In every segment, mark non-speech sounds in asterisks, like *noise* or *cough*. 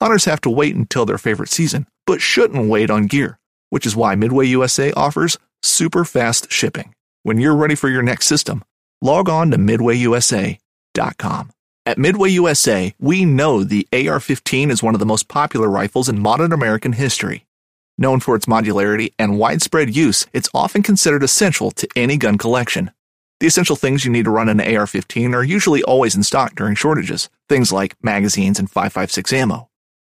Hunters have to wait until their favorite season, but shouldn't wait on gear, which is why Midway USA offers super fast shipping. When you're ready for your next system, log on to MidwayUSA.com. At Midway USA, we know the AR 15 is one of the most popular rifles in modern American history. Known for its modularity and widespread use, it's often considered essential to any gun collection. The essential things you need to run an AR 15 are usually always in stock during shortages, things like magazines and 5.56 ammo.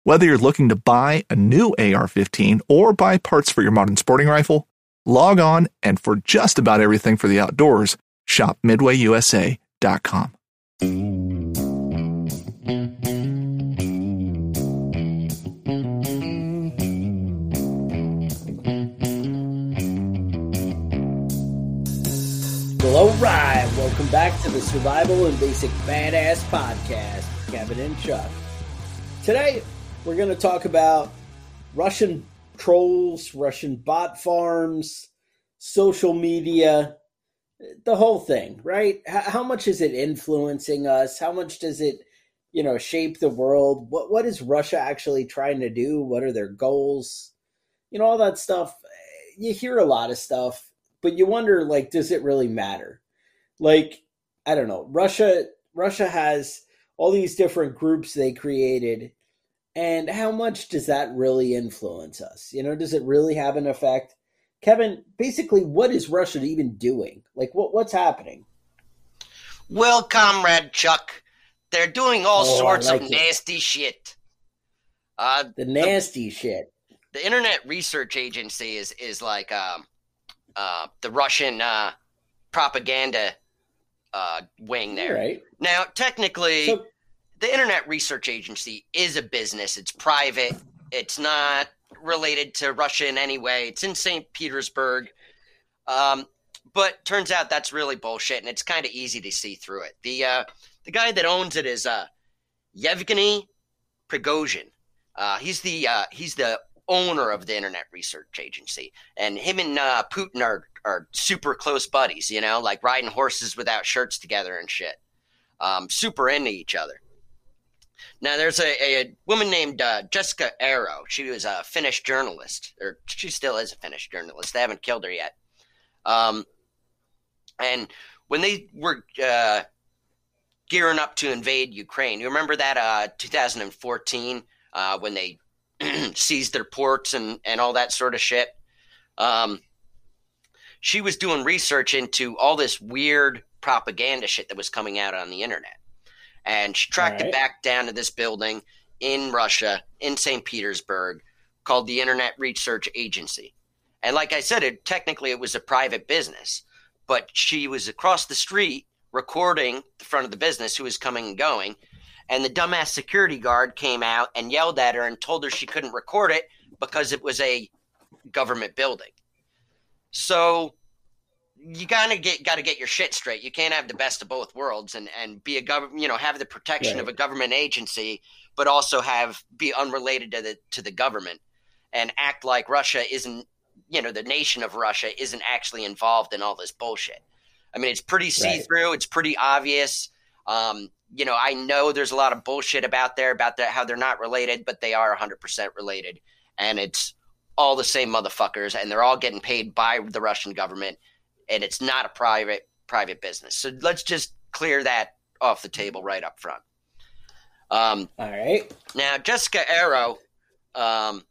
Whether you're looking to buy a new AR 15 or buy parts for your modern sporting rifle, log on and for just about everything for the outdoors, shop MidwayUSA.com. Well, all right. Welcome back to the Survival and Basic Badass Podcast, Kevin and Chuck. Today, we're going to talk about Russian trolls, Russian bot farms, social media, the whole thing, right? How much is it influencing us? How much does it, you know, shape the world? What what is Russia actually trying to do? What are their goals? You know, all that stuff. You hear a lot of stuff but you wonder like does it really matter like i don't know russia russia has all these different groups they created and how much does that really influence us? You know does it really have an effect? Kevin basically what is russia even doing? Like what what's happening? Well comrade chuck they're doing all Oh, sorts like of it. nasty shit. Uh the nasty shit. The internet research agency is is like um uh the russian uh propaganda uh wing there. Right. Now technically so the internet research agency is a business. It's private. It's not related to russia in any way. It's in st petersburg. Um, but turns out that's really bullshit and it's kind of easy to see through it. The uh, the guy that owns it is uh, yevgeny prigozhin. Uh, he's the uh, he's the owner of the internet research agency and him and uh, putin are, are super close buddies you know like riding horses without shirts together and shit. Um, super into each other now, there's a, a woman named uh, Jessikka Aro. She was a Finnish journalist, or she still is a Finnish journalist. They haven't killed her yet. Um, and when they were uh, gearing up to invade Ukraine, you remember that uh, 2014 uh, when they *clears throat* seized their ports and, and all that sort of shit? Um, she was doing research into all this weird propaganda shit that was coming out on the internet and she tracked All it back down to this building in Russia, in St. Petersburg, called the Internet Research Agency. And like I said, it technically it was a private business, but she was across the street recording the front of the business who was coming and going. And the dumbass security guard came out and yelled at her and told her she couldn't record it because it was a government building. So you gotta get gotta get your shit straight. You can't have the best of both worlds and and be a government, you know, have the protection of a government agency, but also have be unrelated to the to the government and act like Russia isn't you know the nation of Russia isn't actually involved in all this bullshit. I mean, it's pretty see through. Right. It's pretty obvious. Um, you know, I know there's a lot of bullshit about there about that how they're not related, but they are 100% related, and it's all the same motherfuckers, and they're all getting paid by the Russian government, and it's not a private private business. So let's just clear that off the table right up front. Um, all right. Now, Jessikka Aro, um,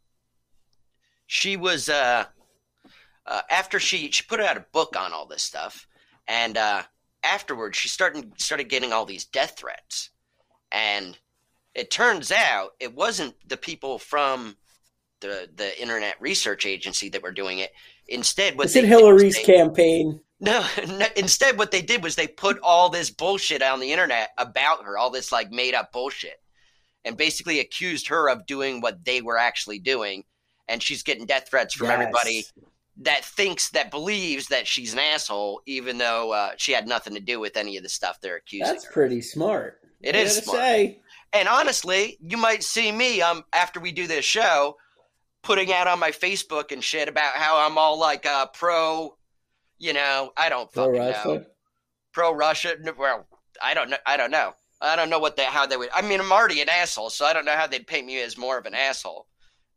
she was uh, uh, after she she put out a book on all this stuff, and uh, afterwards she started started getting all these death threats, and it turns out it wasn't the people from the the Internet Research Agency that were doing it. Instead, what is it Hillary's they, campaign? *laughs* No, no, instead what they did was they put all this bullshit on the internet about her, all this like made up bullshit, and basically accused her of doing what they were actually doing, and she's getting death threats from yes. everybody that thinks that believes that she's an asshole, even though uh, she had nothing to do with any of the stuff they're accusing. That's her. pretty smart. It I is smart. Say. And honestly, you might see me um after we do this show putting out on my Facebook and shit about how I'm all like uh, pro, you know, I don't fucking know, pro Russia. Well, I don't know. I don't know. I don't know what they how they would. I mean, I'm already an asshole, so I don't know how they'd paint me as more of an asshole.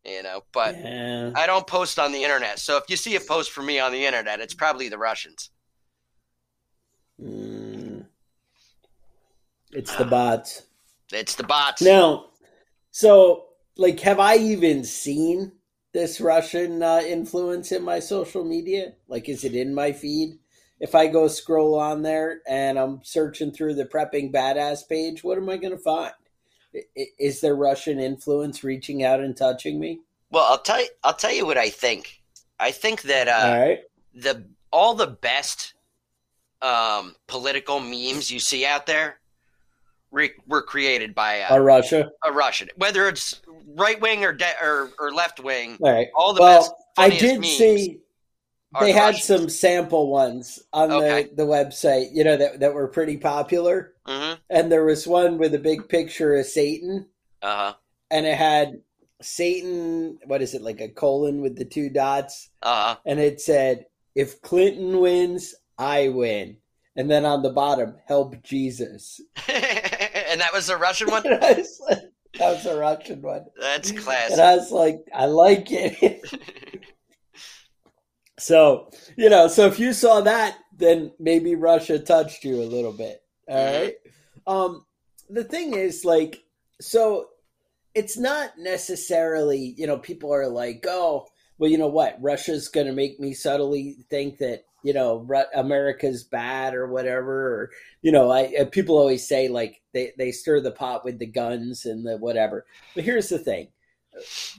You know, but yeah. I don't post on the internet. So if you see a post for me on the internet, it's probably the Russians. Mm. It's the bots. It's the bots. Now, so like, have I even seen this Russian uh, influence in my social media? Like, is it in my feed? If I go scroll on there and I'm searching through the prepping badass page, what am I going to find? Is there Russian influence reaching out and touching me? Well, I'll tell you. I'll tell you what I think. I think that uh, all right. the all the best um, political memes you see out there re- were created by uh, a Russia, a Russian, whether it's right wing or, de- or or left wing. All right. All the well, best. I did see they had Russians. some sample ones on okay. the, the website, you know, that, that were pretty popular. Mm-hmm. And there was one with a big picture of Satan. Uh-huh. And it had Satan, what is it, like a colon with the two dots? Uh-huh. And it said, if Clinton wins, I win. And then on the bottom, help Jesus. *laughs* and that was a Russian one? *laughs* that was a Russian one. That's classic. And I was like, I like it. *laughs* so, you know, so if you saw that, then maybe Russia touched you a little bit. All mm-hmm. right. Um, the thing is, like, so it's not necessarily, you know, people are like, oh, well, you know what? Russia's going to make me subtly think that you know America's bad or whatever. Or you know, I people always say like they they stir the pot with the guns and the whatever. But here's the thing: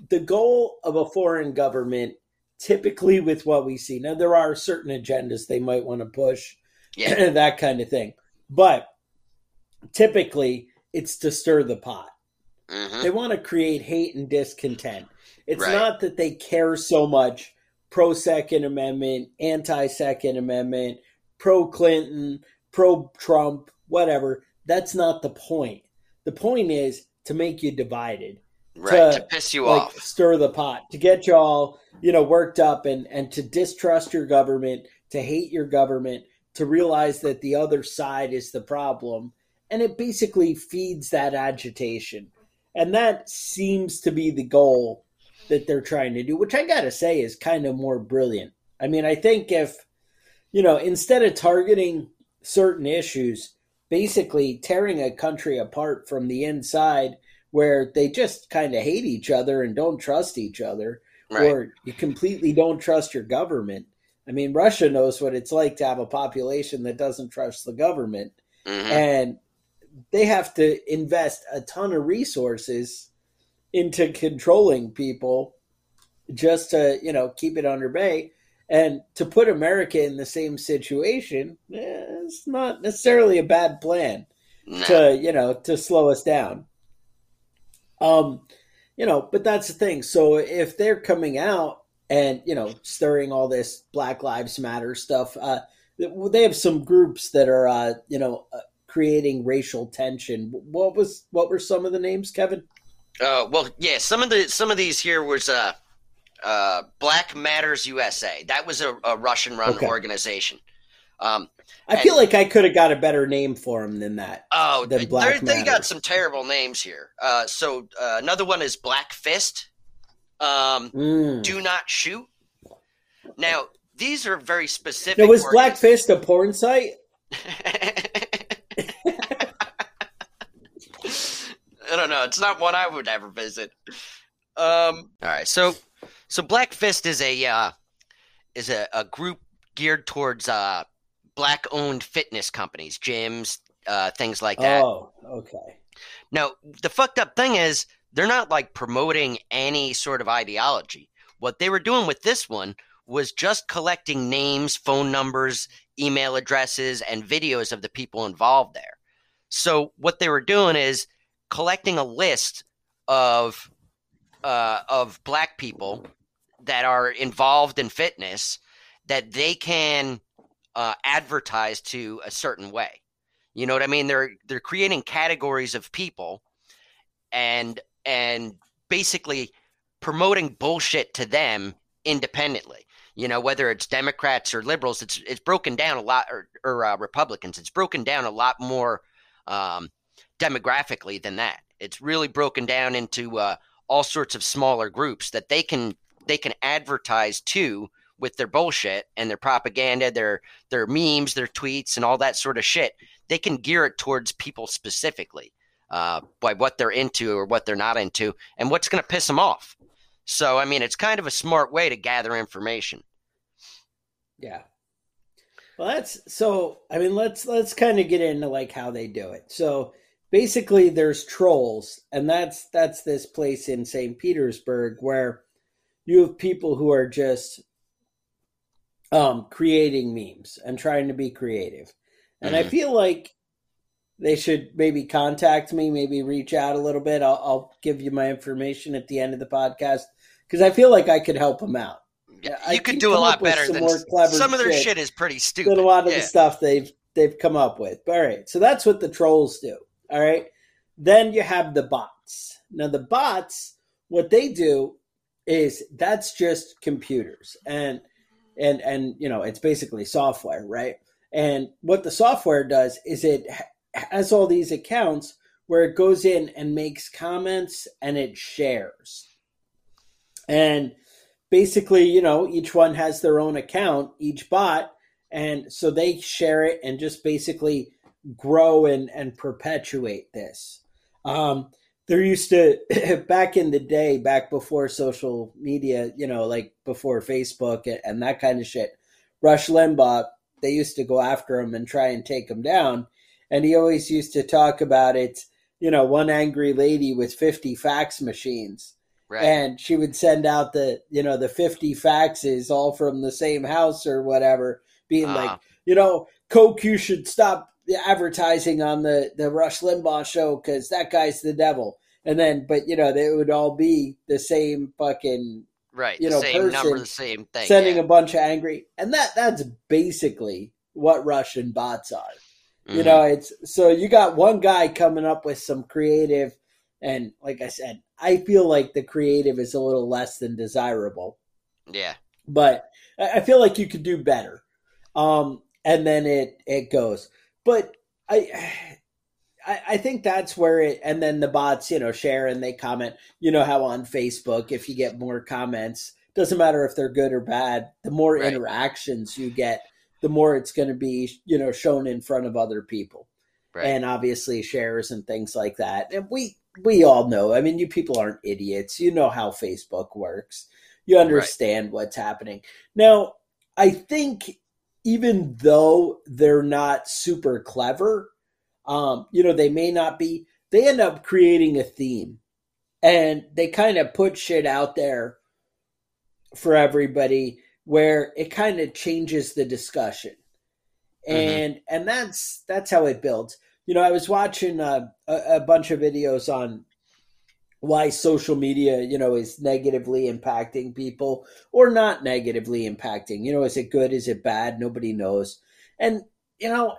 the goal of a foreign government, typically with what we see now, there are certain agendas they might want to push, yeah. *clears throat* that kind of thing. But typically, it's to stir the pot. Mm-hmm. They want to create hate and discontent. It's right. not that they care so much pro Second Amendment, anti Second Amendment, pro Clinton, pro Trump, whatever. That's not the point. The point is to make you divided. Right, to, to piss you like, off. Stir the pot, to get you all, you know, worked up and, and to distrust your government, to hate your government, to realize that the other side is the problem. And it basically feeds that agitation. And that seems to be the goal that they're trying to do, which I got to say is kind of more brilliant. I mean, I think if, you know, instead of targeting certain issues, basically tearing a country apart from the inside where they just kind of hate each other and don't trust each other, right. or you completely don't trust your government. I mean, Russia knows what it's like to have a population that doesn't trust the government. Mm-hmm. And they have to invest a ton of resources into controlling people just to you know keep it under bay. And to put america in the same situation eh, it's not necessarily a bad plan no. to you know to slow us down. Um you know but that's the thing. So if they're coming out and you know stirring all this black lives matter stuff uh they have some groups that are uh you know uh, creating racial tension. What was what were some of the names kevin uh, well, yeah, some of the some of these here was uh, uh, Black Matters USA. That was a, a Russian-run Okay. organization. Um, I feel like I could have got a better name for them than that. oh, Than they, Black they got some terrible names here. Uh, so uh, another one is Black Fist. Um, Mm. Do not shoot. Now these are very specific. Now, was Black Fist a porn site? *laughs* I don't know. It's not one I would ever visit. Um. All right. So, so Black Fist is a uh, is a, a group geared towards uh, black owned fitness companies, gyms, uh, things like that. Oh, okay. Now, the fucked up thing is they're not like promoting any sort of ideology. What they were doing with this one was just collecting names, phone numbers, email addresses, and videos of the people involved there. So what they were doing is collecting a list of uh, of black people that are involved in fitness that they can uh, advertise to a certain way. You know what I mean? They're they're creating categories of people and and basically promoting bullshit to them independently. You know, whether it's Democrats or liberals, it's it's broken down a lot, or, or uh, Republicans. It's broken down a lot more um, demographically than that. It's really broken down into uh, all sorts of smaller groups that they can they can advertise to with their bullshit and their propaganda, their their memes, their tweets, and all that sort of shit. They can gear it towards people specifically uh, by what they're into or what they're not into, and what's going to piss them off. So, I mean, it's kind of a smart way to gather information. Yeah. Well, that's so. I mean, let's let's kind of get into like how they do it. So basically, there's trolls, and that's that's this place in St. Petersburg where you have people who are just um creating memes and trying to be creative. And I Mhm. feel like they should maybe contact me, maybe reach out a little bit. I'll, I'll give you my information at the end of the podcast because I feel like I could help them out. Yeah, I you could do a lot better some than some of their shit shit is pretty stupid. than a lot of Yeah. the stuff they've they've come up with. All right, so that's what the trolls do. All right, then you have the bots. Now the bots, what they do is that's just computers and and and you know it's basically software, right? And what the software does is it has all these accounts where it goes in and makes comments and it shares. And basically, you know, each one has their own account, each bot, and so they share it and just basically grow and and perpetuate this. Um, there used to *laughs* back in the day, back before social media, you know, like before Facebook and, and that kind of shit. Rush Limbaugh, they used to go after him and try and take him down, and he always used to talk about it. You know, one angry lady with fifty fax machines Right. and she would send out the you know the 50 faxes all from the same house or whatever being Ah. like you know coke you should stop advertising on the the rush limbaugh show because that guy's the devil and then but you know they would all be the same fucking right. you the know, same number, person the same thing. sending yeah. a bunch of angry and that that's basically what russian bots are you Mhm. know it's so you got one guy coming up with some creative and like i said i feel like the creative is a little less than desirable Yeah. but i I feel like you could do better um and then it it goes but i I, I think that's where it, and then the bots, you know, share and they comment. You know how on Facebook, if you get more comments, doesn't matter if they're good or bad, the more Right. interactions you get, the more it's going to be, you know, shown in front of other people Right. and obviously shares and things like that. And we we all know. I mean, you people aren't idiots. You know how Facebook works. You understand what's happening. Now, I think even though they're not super clever, um, you know, they may not be. They end up creating a theme, and they kind of put shit out there for everybody where it kind of changes the discussion. And and that's that's how it builds. You know i was watching uh, a, a bunch of videos on why social media you know is negatively impacting people or not negatively impacting. You know is it good? Is it bad? Nobody knows. And you know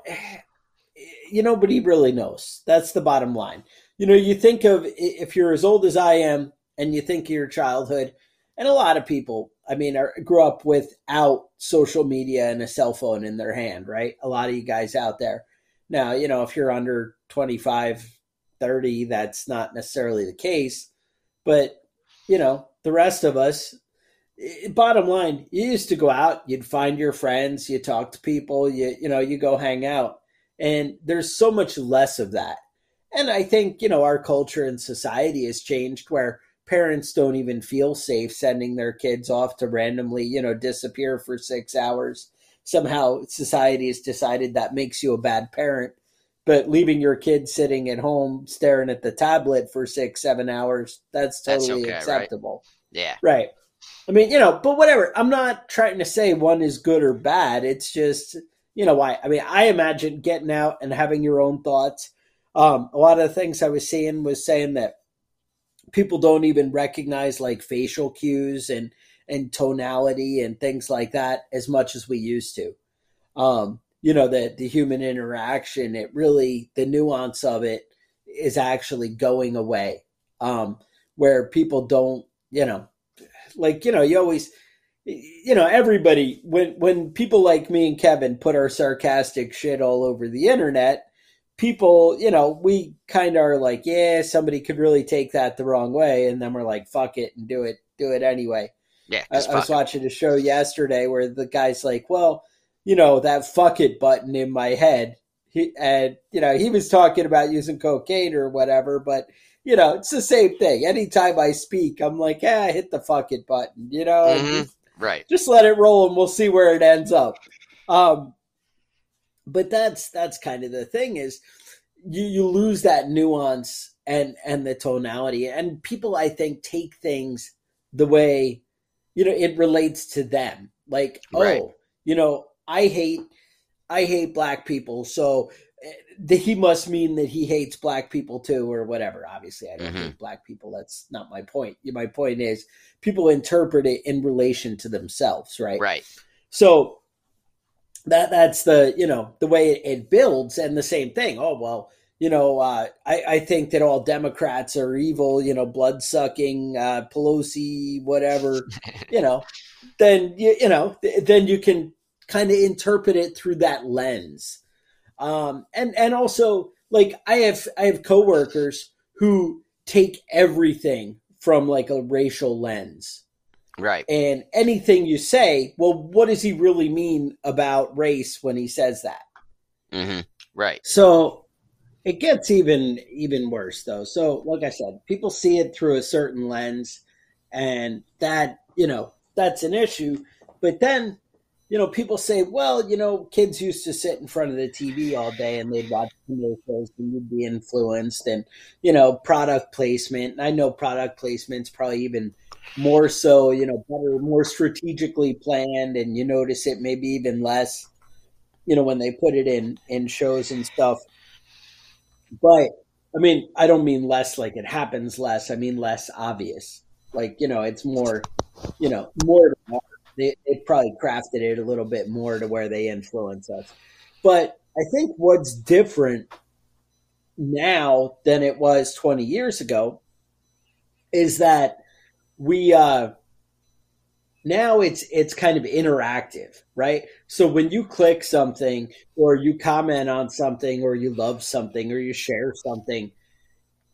*sighs* you nobody really knows. That's the bottom line. You know you think of if you're as old as i am and you think of your childhood and a lot of people, I mean, are, grew up without social media and a cell phone in their hand, right? A lot of you guys out there. Now, you know, if you're under 25, 30, that's not necessarily the case. But, you know, the rest of us, bottom line, you used to go out, you'd find your friends, you talk to people, you you know, you go hang out. And there's so much less of that. And I think, you know, our culture and society has changed where parents don't even feel safe sending their kids off to randomly, you know, disappear for 6 hours. Somehow society has decided that makes you a bad parent. But leaving your kid sitting at home staring at the tablet for six, seven hours, that's totally that's okay, acceptable. Right? Yeah. Right. I mean, you know, but whatever. I'm not trying to say one is good or bad. It's just, you know, why? I mean, I imagine getting out and having your own thoughts. Um, a lot of the things I was seeing was saying that people don't even recognize like facial cues and and tonality and things like that as much as we used to. Um, you know, the the human interaction, it really the nuance of it is actually going away. Um, where people don't, you know, like you know you always you know everybody when when people like me and Kevin put our sarcastic shit all over the internet people you know we kind of are like yeah somebody could really take that the wrong way and then we're like fuck it and do it do it anyway yeah I, I was watching a show yesterday where the guy's like well you know that fuck it button in my head he, and you know he was talking about using cocaine or whatever but you know, it's the same thing. Anytime I speak, I'm like, yeah, hit the fuck it button, you know, mm-hmm. just, right? Just let it roll, and we'll see where it ends up. Um, but that's that's kind of the thing is you you lose that nuance and and the tonality, and people I think take things the way you know it relates to them. Like, right. oh, you know, I hate I hate black people, so he must mean that he hates black people too, or whatever. Obviously, I don't mm-hmm. hate black people. That's not my point. My point is people interpret it in relation to themselves, right? Right. So that that's the you know the way it builds, and the same thing. Oh well, you know, uh, I I think that all Democrats are evil. You know, blood sucking, uh, Pelosi, whatever. *laughs* you know, then you you know then you can kind of interpret it through that lens um, and and also like I have I have coworkers who take everything from like a racial lens. Right. And anything you say, well, what does he really mean about race when he says that? Mm-hmm. Right. So it gets even even worse though. So like I said, people see it through a certain lens, and that you know that's an issue. But then you know, people say, well, you know, kids used to sit in front of the TV all day and they'd watch commercials and you'd be influenced and, you know, product placement. And I know product placement's probably even more so, you know, better, more strategically planned and you notice it maybe even less, you know, when they put it in, in shows and stuff. But I mean, I don't mean less like it happens less. I mean less obvious. Like, you know, it's more, you know, more they, they probably crafted it a little bit more to where they influence us. But I think what's different now than it was 20 years ago is that we uh now it's it's kind of interactive right so when you click something or you comment on something or you love something or you share something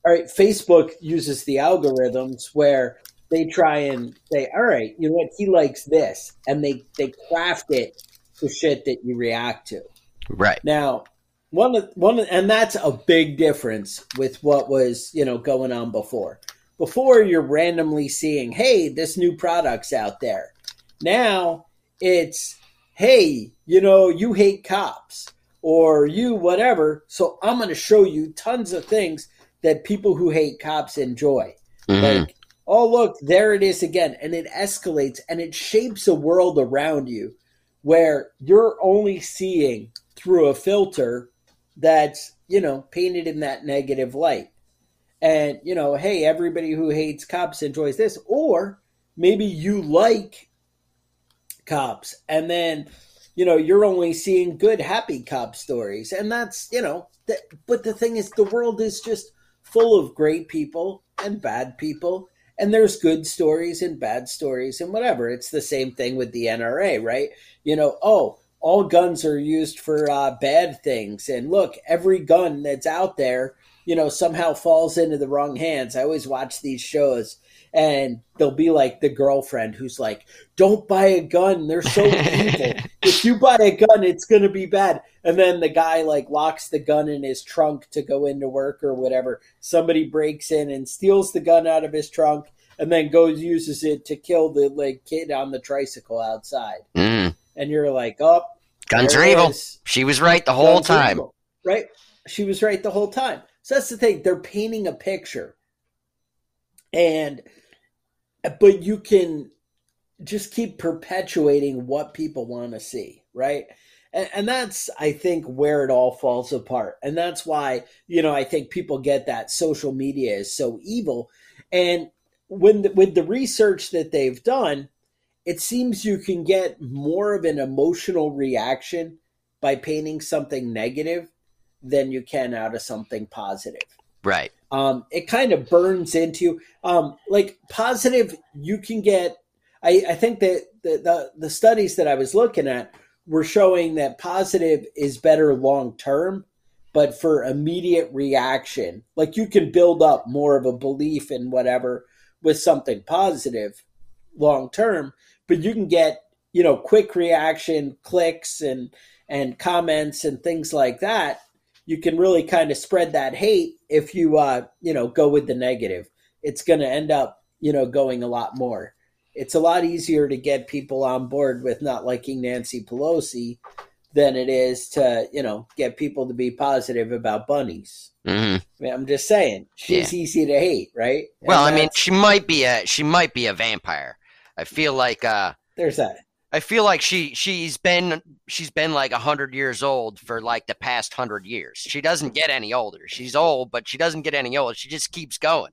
all right facebook uses the algorithms where they try and say, all right, you know what, he likes this, and they they craft it to shit that you react to. Right now, one of one, of, and that's a big difference with what was you know going on before. Before you're randomly seeing, hey, this new product's out there. Now it's, hey, you know, you hate cops or you whatever. So I'm going to show you tons of things that people who hate cops enjoy. Mm-hmm. Like oh, look, there it is again. And it escalates and it shapes a world around you where you're only seeing through a filter that's, you know, painted in that negative light. And, you know, hey, everybody who hates cops enjoys this. Or maybe you like cops and then, you know, you're only seeing good, happy cop stories. And that's, you know, th- but the thing is, the world is just full of great people and bad people And there's good stories and bad stories and whatever. It's the same thing with the NRA, right? You know, oh, all guns are used for uh, bad things. And look, every gun that's out there, you know, somehow falls into the wrong hands. I always watch these shows and they'll be like the girlfriend who's like, "Don't buy a gun; they're so evil. *laughs* if you buy a gun, it's going to be bad." And then the guy like locks the gun in his trunk to go into work or whatever. Somebody breaks in and steals the gun out of his trunk, and then goes uses it to kill the like kid on the tricycle outside. Mm. And you're like, "Oh, Guns are evil. She was right the whole Guns time. evil." right? She was right the whole time. So that's the thing. They're painting a picture. And but you can just keep perpetuating what people want to see, right? And, and that's, I think, where it all falls apart. And that's why, you know, I think people get that social media is so evil. And when the, with the research that they've done, it seems you can get more of an emotional reaction by painting something negative than you can out of something positive Right. um, it kind of burns into um, like positive you can get i, I think that the, the, the studies that i was looking at were showing that positive is better long term but for immediate reaction like you can build up more of a belief in whatever with something positive long term but you can get you know quick reaction clicks and and comments and things like that you can really kind of spread that hate if you uh you know go with the negative. It's going to end up you know going a lot more. It's a lot easier to get people on board with not liking Nancy Pelosi than it is to you know get people to be positive about bunnies. Hmm I mean, i'm just saying she's easy to hate right? Well, I mean, she might be a she might be a vampire. I feel like uh there's that I feel like she she's been she's been like a hundred years old for like the past hundred years. She doesn't get any older. She's old, but she doesn't get any older. She just keeps going.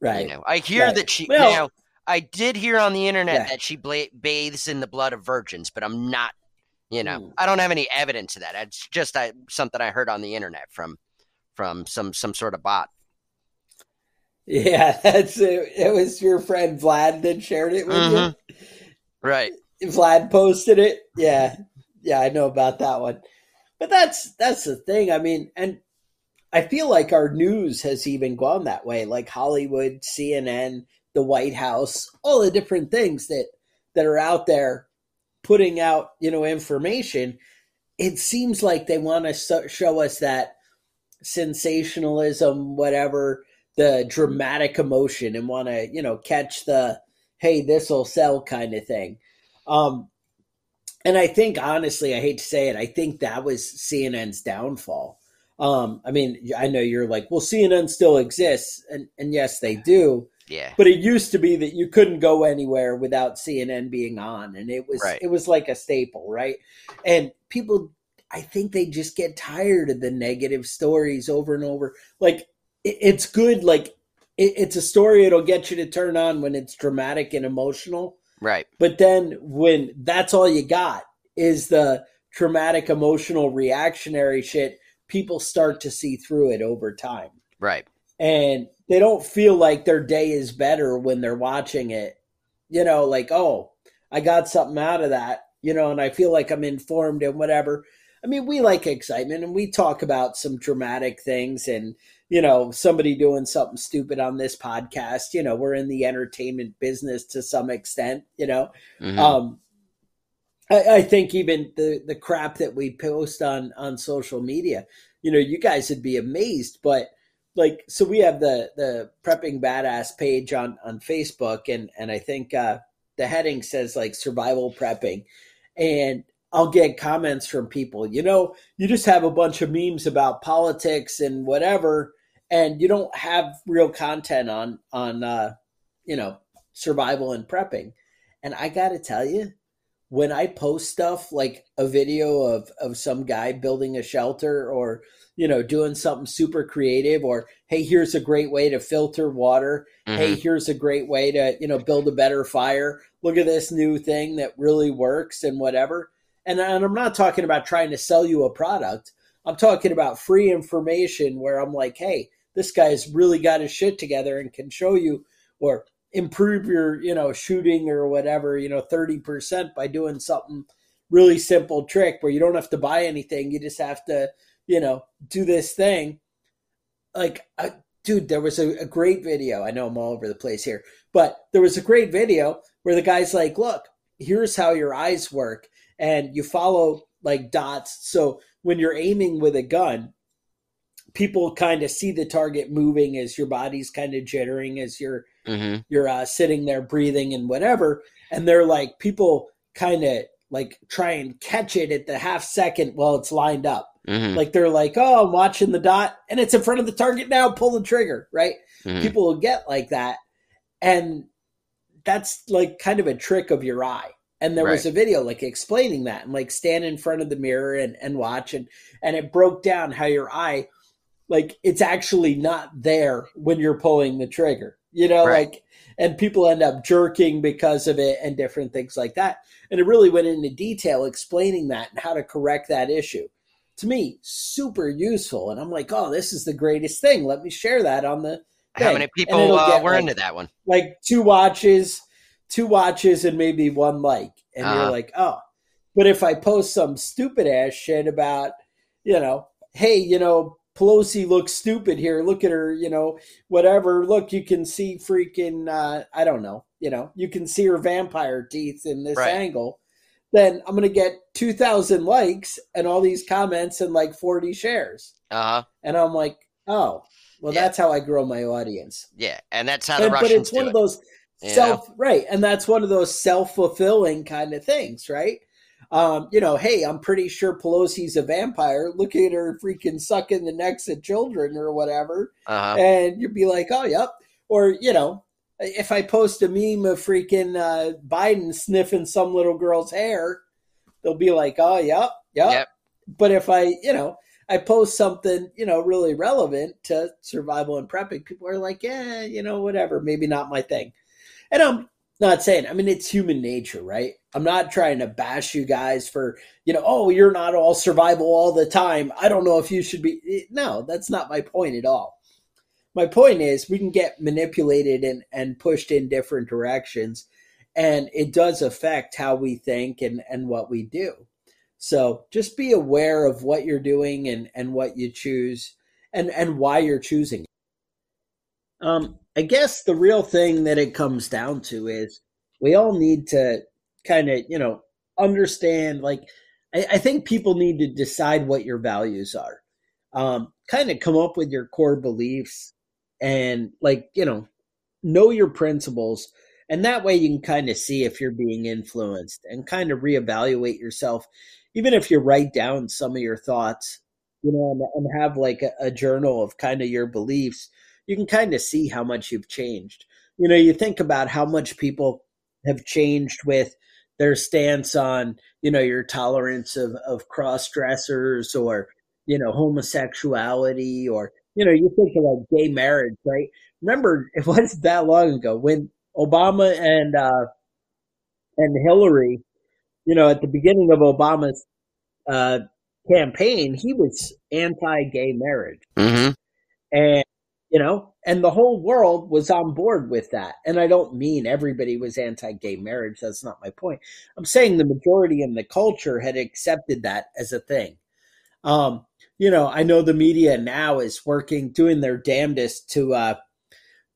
right You know, I hear Right. that she Well- now. I did hear on the internet Yeah. that she bla- bathes in the blood of virgins, but I'm not. You know, Mm. I don't have any evidence of that. It's just uh, something I heard on the internet from from some some sort of bot. yeah *laughs* that's it it was your friend vlad that shared it with Mhm. Right. vlad posted it. Yeah. Yeah i know about that one. But that's that's the thing. I mean and i feel like our news has even gone that way. Like hollywood cnn the white house all the different things that that are out there putting out you know information. It seems like they want to so- show us that sensationalism whatever the dramatic emotion and want to you know catch the hey this will sell kind of thing um and i think honestly i hate to say it i think that was cnn's downfall um i mean i know you're like well cnn still exists and and yes they do Yeah. but it used to be that you couldn't go anywhere without CNN being on, and it was Right. it was like a staple, right? And people, I think they just get tired of the negative stories over and over. Like it, it's good, like it, it's a story it'll get you to turn on when it's dramatic and emotional, Right. but then when that's all you got is the traumatic, emotional, reactionary shit, people start to see through it over time Right. and they don't feel like their day is better when they're watching it. You know, like, oh, I got something out of that, you know, and I feel like I'm informed and whatever. I mean, we like excitement and we talk about some dramatic things and, you know, somebody doing something stupid on this podcast. You know, we're in the entertainment business to some extent, you know. Mhm. Um, I, I think even the the crap that we post on on social media, you know, you guys would be amazed. But like, so we have the the prepping badass page on on Facebook, and and I think uh, the heading says like survival prepping, and I'll get comments from people. You know, you just have a bunch of memes about politics and whatever, and you don't have real content on on uh, you know survival and prepping. And I got to tell you, when I post stuff like a video of of some guy building a shelter or you know doing something super creative or hey here's a great way to filter water Mhm. hey here's a great way to you know build a better fire look at this new thing that really works and whatever and, and i'm not talking about trying to sell you a product i'm talking about free information where i'm like hey this guy's really got his shit together and can show you or improve your, you know, shooting or whatever, you know, 30% by doing something really simple trick where you don't have to buy anything. You just have to, you know, do this thing. Like, I, dude, there was a, a great video. I know I'm all over the place here, but there was a great video where the guy's like, look, here's how your eyes work. And you follow like dots. So when you're aiming with a gun, people kind of see the target moving as your body's kind of jittering as you're Mm-hmm. you're uh, sitting there breathing and whatever. And they're like people kind of like try and catch it at the half second while it's lined up. Mm-hmm. Like they're like, oh, I'm watching the dot and it's in front of the target now. Pull the trigger, right? Mhm. People will get like that, and that's like kind of a trick of your eye. And there was a video like explaining that and like stand in front of the mirror and, and watch and and it broke down how your eye like it's actually not there when you're pulling the trigger. You know, Right. like and people end up jerking because of it and different things like that. And it really went into detail explaining that and how to correct that issue. To me, super useful. And I'm like, oh, this is the greatest thing. Let me share that on the How thing. many people uh, were like, into that one? like two watches, two watches, and maybe one like, and Uh-huh. you're like, oh. But if I post some stupid ass shit about, you know, hey, you know, Pelosi looks stupid here. Look at her, you know, whatever. Look, you can see freaking, uh, I don't know, you know, you can see her vampire teeth in this Right. angle. Then I'm going to get 2,000 likes and all these comments and like 40 shares. Uh huh. And I'm like, oh, well, Yeah. that's how I grow my audience Yeah, and that's how the and, but Russians it's one do of it. those you know? self right and that's one of those self-fulfilling kind of things right um, you know hey i'm pretty sure pelosi's a vampire look at her freaking sucking the necks of children or whatever Uh-huh. and you'd be like oh yep or you know if i post a meme of freaking uh, biden sniffing some little girl's hair they'll be like oh yep yep, Yep. but if i you know I post something, you know, really relevant to survival and prepping, people are like, yeah, you know, whatever, maybe not my thing. And I'm not saying, I mean, it's human nature, right? I'm not trying to bash you guys for, you know, oh, you're not all survival all the time. I don't know if you should be. No, that's not my point at all. My point is we can get manipulated and, and pushed in different directions, and it does affect how we think and, and what we do. So just be aware of what you're doing and, and what you choose and, and why you're choosing. Um, I guess the real thing that it comes down to is we all need to kind of, you know, understand like I, I think people need to decide what your values are. Um, kind of come up with your core beliefs and like, you know, know your principles. And that way you can kind of see if you're being influenced and kind of reevaluate yourself even if you write down some of your thoughts, you know, and, and have like a, a journal of kind of your beliefs, you can kind of see how much you've changed. You know, you think about how much people have changed with their stance on, you know, your tolerance of, of cross dressers or, you know, homosexuality or, you know, you think of like gay marriage, right? Remember, *laughs* it wasn't that long ago when Obama and, uh, and Hillary you know, at the beginning of Obama's uh, campaign, he was anti-gay marriage, Mm-hmm. and you know, and the whole world was on board with that. And I don't mean everybody was anti-gay marriage. That's not my point. I'm saying the majority in the culture had accepted that as a thing. Um, you know, I know the media now is working, doing their damnedest to uh,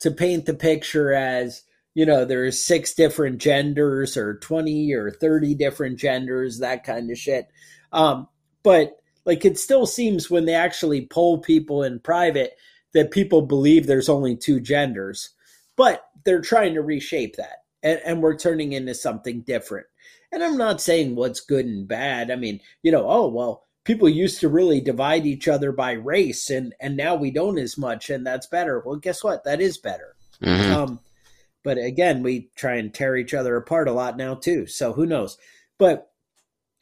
to paint the picture as you know there's six different genders or 20 or 30 different genders that kind of shit um, but like it still seems when they actually poll people in private that people believe there's only two genders but they're trying to reshape that and, and we're turning into something different and i'm not saying what's good and bad i mean you know oh well people used to really divide each other by race and and now we don't as much and that's better well guess what that is better Mm-hmm. um, but again, we try and tear each other apart a lot now too. So who knows? But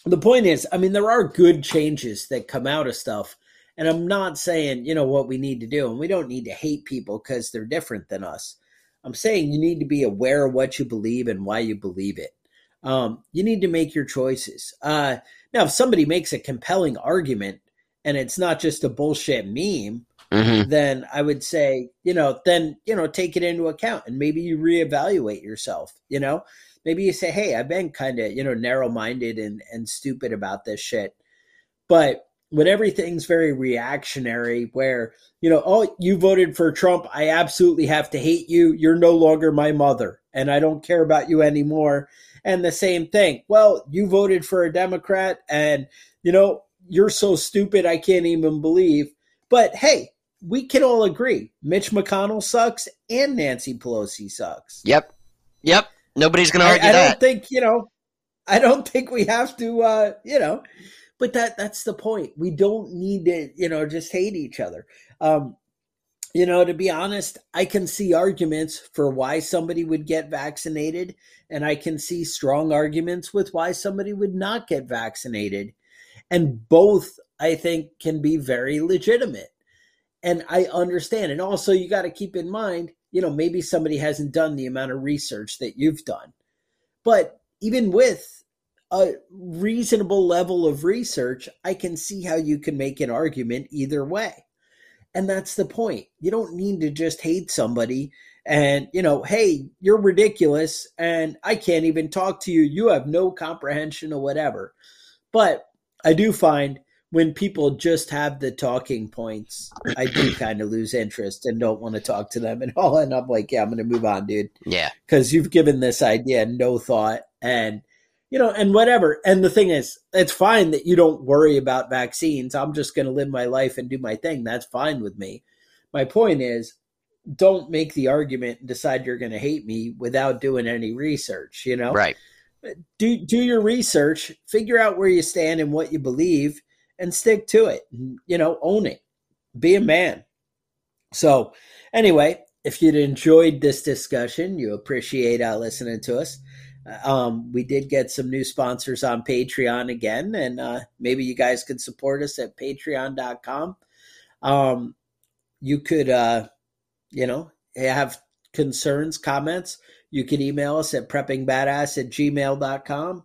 the point is, I mean, there are good changes that come out of stuff. And I'm not saying, you know, what we need to do. And we don't need to hate people because they're different than us. I'm saying you need to be aware of what you believe and why you believe it. Um, you need to make your choices. Uh, now, if somebody makes a compelling argument and it's not just a bullshit meme, mm-hmm. then I would say, you know, then, you know, take it into account and maybe you reevaluate yourself, you know? Maybe you say, hey, I've been kind of, you know, narrow minded and, and stupid about this shit. But when everything's very reactionary, where, you know, oh, you voted for Trump, I absolutely have to hate you. You're no longer my mother and I don't care about you anymore. And the same thing, well, you voted for a Democrat and, you know, you're so stupid, I can't even believe. But hey, we can all agree Mitch McConnell sucks and Nancy Pelosi sucks. Yep. Yep. Nobody's going to argue I, I that. I don't think, you know, I don't think we have to, uh, you know, but that that's the point. We don't need to, you know, just hate each other. Um, you know, to be honest, I can see arguments for why somebody would get vaccinated, and I can see strong arguments with why somebody would not get vaccinated. And both, I think, can be very legitimate. And I understand. And also, you got to keep in mind, you know, maybe somebody hasn't done the amount of research that you've done. But even with a reasonable level of research, I can see how you can make an argument either way. And that's the point. You don't need to just hate somebody and, you know, hey, you're ridiculous and I can't even talk to you. You have no comprehension or whatever. But I do find when people just have the talking points, I do *clears throat* kind of lose interest and don't want to talk to them at all. And I'm like, yeah, I'm going to move on, dude. Yeah. Because you've given this idea no thought and, you know, and whatever. And the thing is, it's fine that you don't worry about vaccines. I'm just going to live my life and do my thing. That's fine with me. My point is, don't make the argument and decide you're going to hate me without doing any research, you know? Right do do your research, figure out where you stand and what you believe, and stick to it. You know, own it. Be a man. So, anyway, if you'd enjoyed this discussion, you appreciate uh, listening to us. Uh, um, we did get some new sponsors on Patreon again, and uh, maybe you guys could support us at patreon.com. Um, you could, uh, you know, have concerns, comments, you can email us at preppingbadass at gmail.com.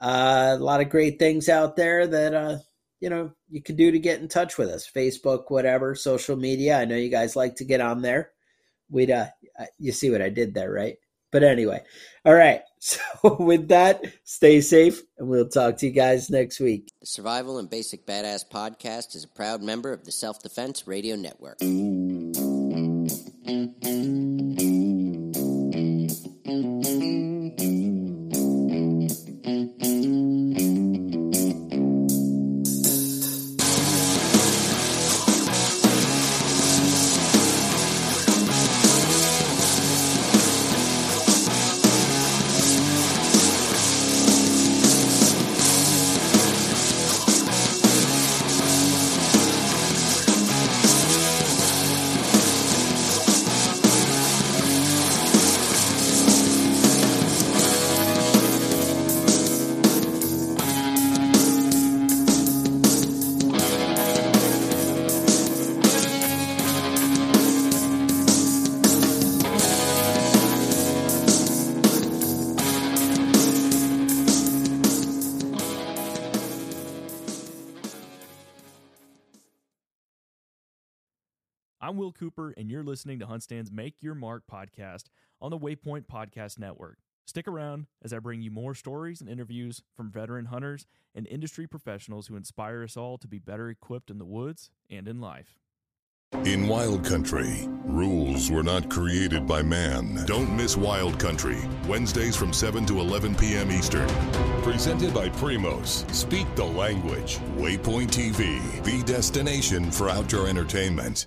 Uh, a lot of great things out there that, uh, you know, you can do to get in touch with us. Facebook, whatever, social media. I know you guys like to get on there. We'd, uh, you see what I did there, right? But anyway, all right. *laughs* So with that, stay safe, and we'll talk to you guys next week. The Survival and Basic Badass podcast is a proud member of the Self Defense Radio Network. Will Cooper, and you're listening to HuntStand's Make Your Mark podcast on the Waypoint Podcast Network. Stick around as I bring you more stories and interviews from veteran hunters and industry professionals who inspire us all to be better equipped in the woods and in life. In Wild Country, rules were not created by man. Don't miss Wild Country, Wednesdays from 7 to 11 p.m. Eastern. Presented by Primos. Speak the language. Waypoint TV, the destination for outdoor entertainment.